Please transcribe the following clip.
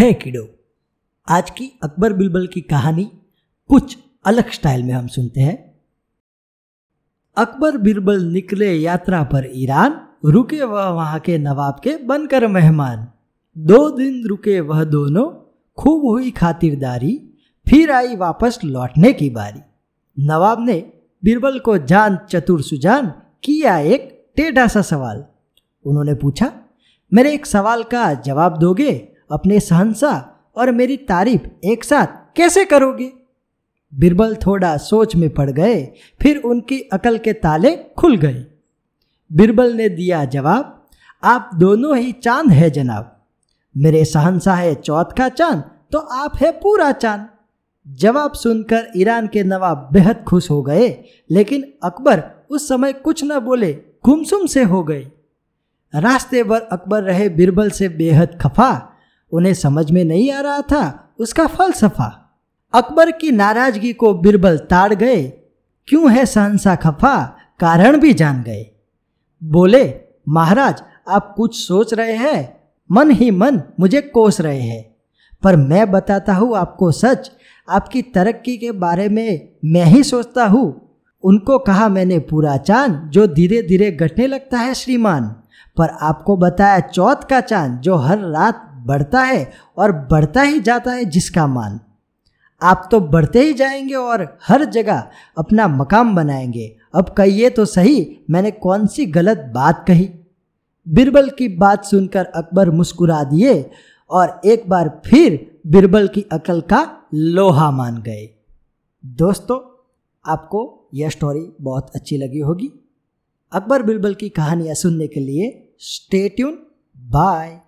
है किडो। आज की अकबर बिरबल की कहानी कुछ अलग स्टाइल में हम सुनते हैं। अकबर बिरबल निकले यात्रा पर ईरान, रुके वह वहाँ के नवाब के बनकर मेहमान। दो दिन रुके वह दोनों, खूब हुई खातिरदारी, फिर आई वापस लौटने की बारी। नवाब ने बिरबल को जान चतुर सुजान किया एक टेढ़ा सा सवाल। उन्होंने पूछा, मेरे एक सवाल का जवाब दोगे? अपने सहनसा और मेरी तारीफ़ एक साथ कैसे करोगे? बिरबल थोड़ा सोच में पड़ गए, फिर उनकी अकल के ताले खुल गए। बिरबल ने दिया जवाब, आप दोनों ही चाँद है जनाब। मेरे सहनसा है चौथ का चाँद तो आप है पूरा चाँद। जवाब सुनकर ईरान के नवाब बेहद खुश हो गए, लेकिन अकबर उस समय कुछ न बोले, गुमसुम से हो गए। रास्ते भर अकबर रहे बिरबल से बेहद खफा उन्हें समझ में नहीं आ रहा था उसका फलसफा। अकबर की नाराज़गी को बिरबल ताड़ गए। क्यों है सहनसा खफा? कारण भी जान गए। बोले, महाराज, आप कुछ सोच रहे हैं? मन ही मन मुझे कोस रहे हैं। पर मैं बताता हूँ आपको सच, आपकी तरक्की के बारे में मैं ही सोचता हूँ। उनको कहा मैंने पूरा चाँद, जो धीरे धीरे घटने लगता है श्रीमान। पर आपको बताया चौथ का चाँद, जो हर रात बढ़ता है और बढ़ता ही जाता है जिसका मान आप तो बढ़ते ही जाएँगे और हर जगह अपना मकाम बनाएँगे। अब कहिए तो सही, मैंने कौन सी गलत बात कही? बिरबल की बात सुनकर अकबर मुस्कुरा दिए और एक बार फिर बिरबल की अकल का लोहा मान गए। दोस्तों, आपको यह स्टोरी बहुत अच्छी लगी होगी। अकबर बिरबल की कहानियाँ सुनने के लिए स्टे ट्यून बाय